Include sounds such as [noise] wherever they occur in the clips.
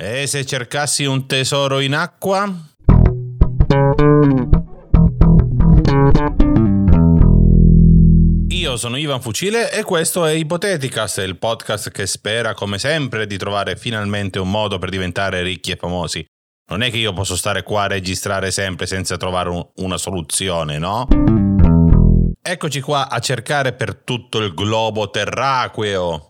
E se cercassi un tesoro in acqua? Io sono Ivan Fucile e questo è Ipoteticast, il podcast che spera come sempre di trovare finalmente un modo per diventare ricchi e famosi. Non è che io posso stare qua a registrare sempre senza trovare un- una soluzione, no? Eccoci qua a cercare per tutto il globo terraqueo,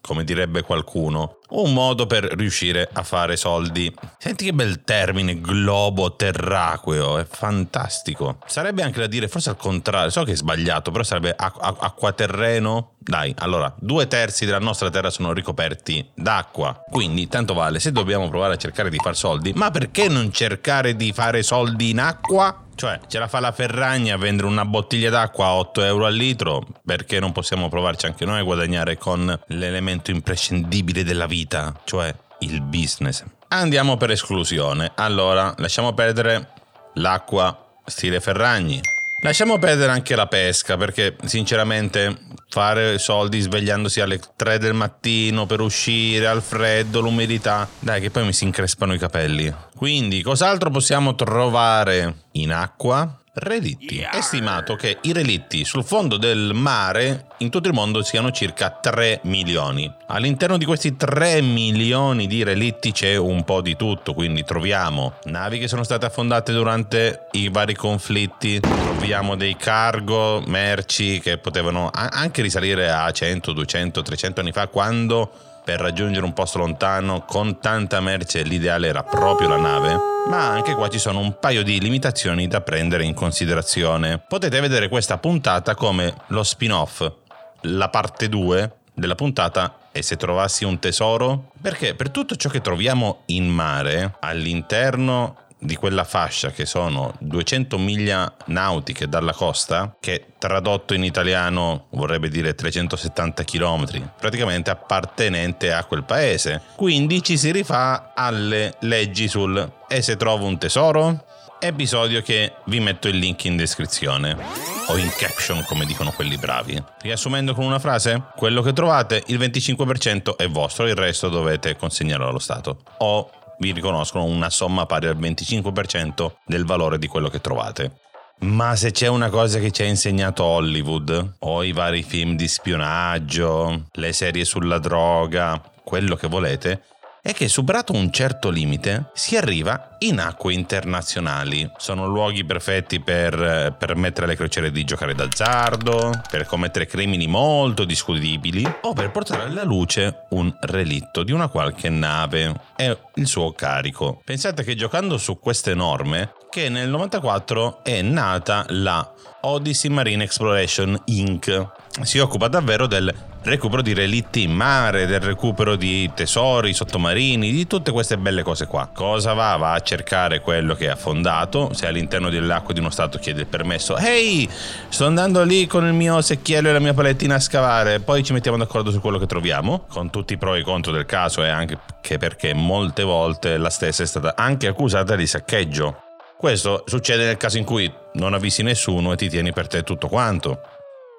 come direbbe qualcuno, un modo per riuscire a fare soldi. Senti che bel termine, globo terraqueo, è fantastico. Sarebbe anche da dire, forse al contrario, so che è sbagliato, però sarebbe ac- ac- acquaterreno. Dai, allora, due terzi della nostra terra sono ricoperti d'acqua. Quindi, tanto vale, se dobbiamo provare a cercare di fare soldi, ma perché non cercare di fare soldi in acqua? Cioè, ce la fa la Ferragna a vendere una bottiglia d'acqua a 8 euro al litro? Perché non possiamo provarci anche noi a guadagnare con l'elemento imprescindibile della vita, cioè il business? Andiamo per esclusione. Allora, lasciamo perdere l'acqua stile Ferragni. Lasciamo perdere anche la pesca perché sinceramente fare soldi svegliandosi alle 3 del mattino per uscire al freddo, l'umidità, dai che poi mi si increspano i capelli. Quindi cos'altro possiamo trovare in acqua? Relitti. È stimato che i relitti sul fondo del mare in tutto il mondo siano circa 3 milioni. All'interno di questi 3 milioni di relitti c'è un po' di tutto, quindi troviamo navi che sono state affondate durante i vari conflitti, troviamo dei cargo, merci che potevano anche risalire a 100, 200, 300 anni fa quando per raggiungere un posto lontano con tanta merce l'ideale era proprio la nave, ma anche qua ci sono un paio di limitazioni da prendere in considerazione. Potete vedere questa puntata come lo spin-off, la parte 2 della puntata e se trovassi un tesoro? Perché per tutto ciò che troviamo in mare, all'interno di quella fascia che sono 200 miglia nautiche dalla costa, che tradotto in italiano vorrebbe dire 370 km, praticamente appartenente a quel paese. Quindi ci si rifà alle leggi sul e se trovo un tesoro? Episodio che vi metto il link in descrizione o in caption come dicono quelli bravi. Riassumendo con una frase, quello che trovate il 25% è vostro, il resto dovete consegnarlo allo Stato o vi riconoscono una somma pari al 25% del valore di quello che trovate. Ma se c'è una cosa che ci ha insegnato Hollywood, o i vari film di spionaggio, le serie sulla droga, quello che volete, è che superato un certo limite si arriva in acque internazionali. Sono luoghi perfetti per permettere alle crociere di giocare d'azzardo, per commettere crimini molto discutibili o per portare alla luce un relitto di una qualche nave e il suo carico. Pensate che giocando su queste norme che nel 94 è nata la Odyssey Marine Exploration Inc. Si occupa davvero del recupero di relitti in mare, del recupero di tesori sottomarini, di tutte queste belle cose qua. Cosa va? Va a cercare quello che è affondato, se all'interno delle acque di uno stato chiede il permesso. Ehi, sto andando lì con il mio secchiello e la mia palettina a scavare, poi ci mettiamo d'accordo su quello che troviamo, con tutti i pro e i contro del caso e anche perché molte volte la stessa è stata anche accusata di saccheggio. Questo succede nel caso in cui non avvisi nessuno e ti tieni per te tutto quanto.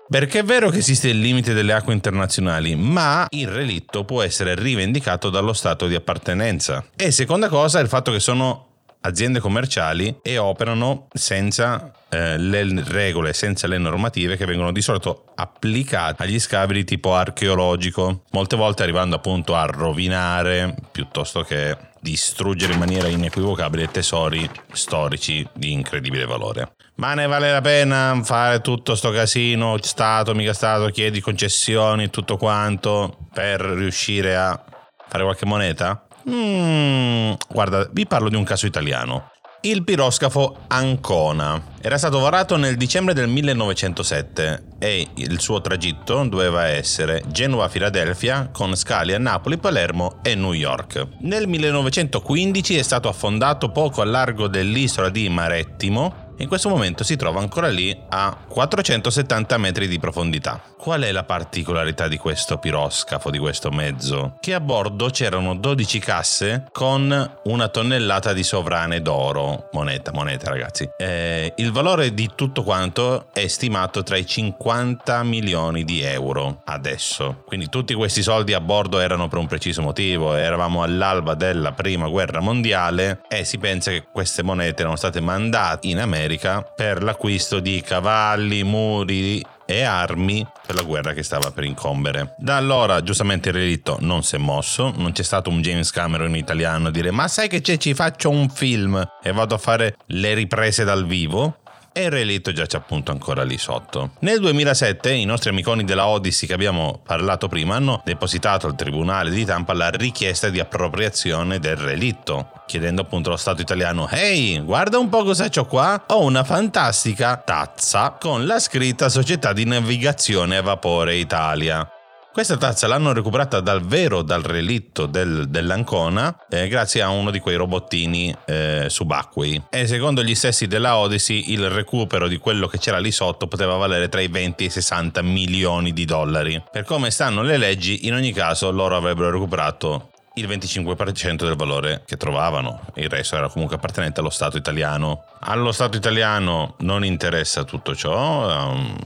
Perché è vero che esiste il limite delle acque internazionali, ma il relitto può essere rivendicato dallo stato di appartenenza. E seconda cosa è il fatto che sono aziende commerciali e operano senza eh, le regole, senza le normative che vengono di solito applicate agli scavi di tipo archeologico, molte volte arrivando appunto a rovinare piuttosto che distruggere in maniera inequivocabile tesori storici di incredibile valore. Ma ne vale la pena fare tutto sto casino, stato, mica stato, chiedi concessioni, tutto quanto, per riuscire a fare qualche moneta? Mm, guarda, vi parlo di un caso italiano. Il piroscafo Ancona era stato varato nel dicembre del 1907 e il suo tragitto doveva essere Genova-Filadelfia con scali a Napoli, Palermo e New York. Nel 1915 è stato affondato poco a largo dell'isola di Marettimo In questo momento si trova ancora lì a 470 metri di profondità. Qual è la particolarità di questo piroscafo, di questo mezzo? Che a bordo c'erano 12 casse con una tonnellata di sovrane d'oro. Moneta, moneta ragazzi. Eh, il valore di tutto quanto è stimato tra i 50 milioni di euro adesso. Quindi tutti questi soldi a bordo erano per un preciso motivo. Eravamo all'alba della prima guerra mondiale e si pensa che queste monete erano state mandate in America per l'acquisto di cavalli, muri e armi per la guerra che stava per incombere. Da allora, giustamente, il relitto non si è mosso. Non c'è stato un James Cameron italiano a dire: Ma sai che c'è? Ci faccio un film e vado a fare le riprese dal vivo e il relitto già c'è appunto ancora lì sotto. Nel 2007 i nostri amiconi della Odyssey che abbiamo parlato prima hanno depositato al Tribunale di Tampa la richiesta di appropriazione del relitto, chiedendo appunto allo Stato italiano «Ehi, guarda un po' cosa c'ho qua! Ho una fantastica tazza con la scritta Società di Navigazione a Vapore Italia». Questa tazza l'hanno recuperata dal vero, dal relitto del, dell'Ancona, eh, grazie a uno di quei robottini eh, subacquei. E secondo gli stessi della Odyssey, il recupero di quello che c'era lì sotto poteva valere tra i 20 e i 60 milioni di dollari. Per come stanno le leggi, in ogni caso loro avrebbero recuperato il 25% del valore che trovavano, il resto era comunque appartenente allo Stato italiano. Allo Stato italiano non interessa tutto ciò, um,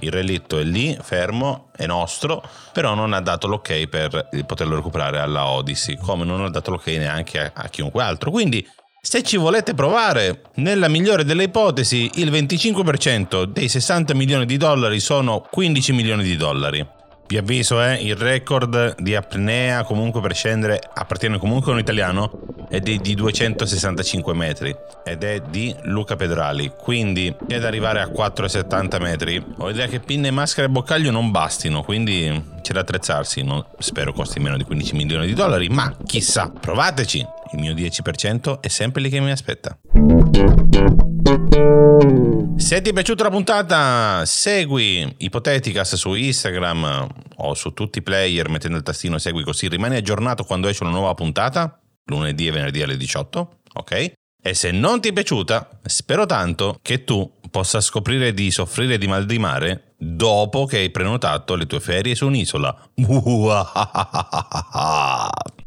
il relitto è lì, fermo, è nostro, però non ha dato l'ok per poterlo recuperare alla Odyssey, come non ha dato l'ok neanche a, a chiunque altro. Quindi se ci volete provare, nella migliore delle ipotesi, il 25% dei 60 milioni di dollari sono 15 milioni di dollari. Vi avviso, eh, il record di apnea comunque per scendere appartiene comunque a un italiano ed è di 265 metri ed è di Luca Pedrali. Quindi è da arrivare a 4,70 metri. Ho idea che pinne, maschera e boccaglio non bastino, quindi c'è da attrezzarsi. Non, spero costi meno di 15 milioni di dollari, ma chissà, provateci. Il mio 10% è sempre lì che mi aspetta. Se ti è piaciuta la puntata, segui Ipoteticas su Instagram o su tutti i player mettendo il tastino segui così rimani aggiornato quando esce una nuova puntata, lunedì e venerdì alle 18, ok? E se non ti è piaciuta, spero tanto che tu possa scoprire di soffrire di mal di mare dopo che hai prenotato le tue ferie su un'isola. [laughs]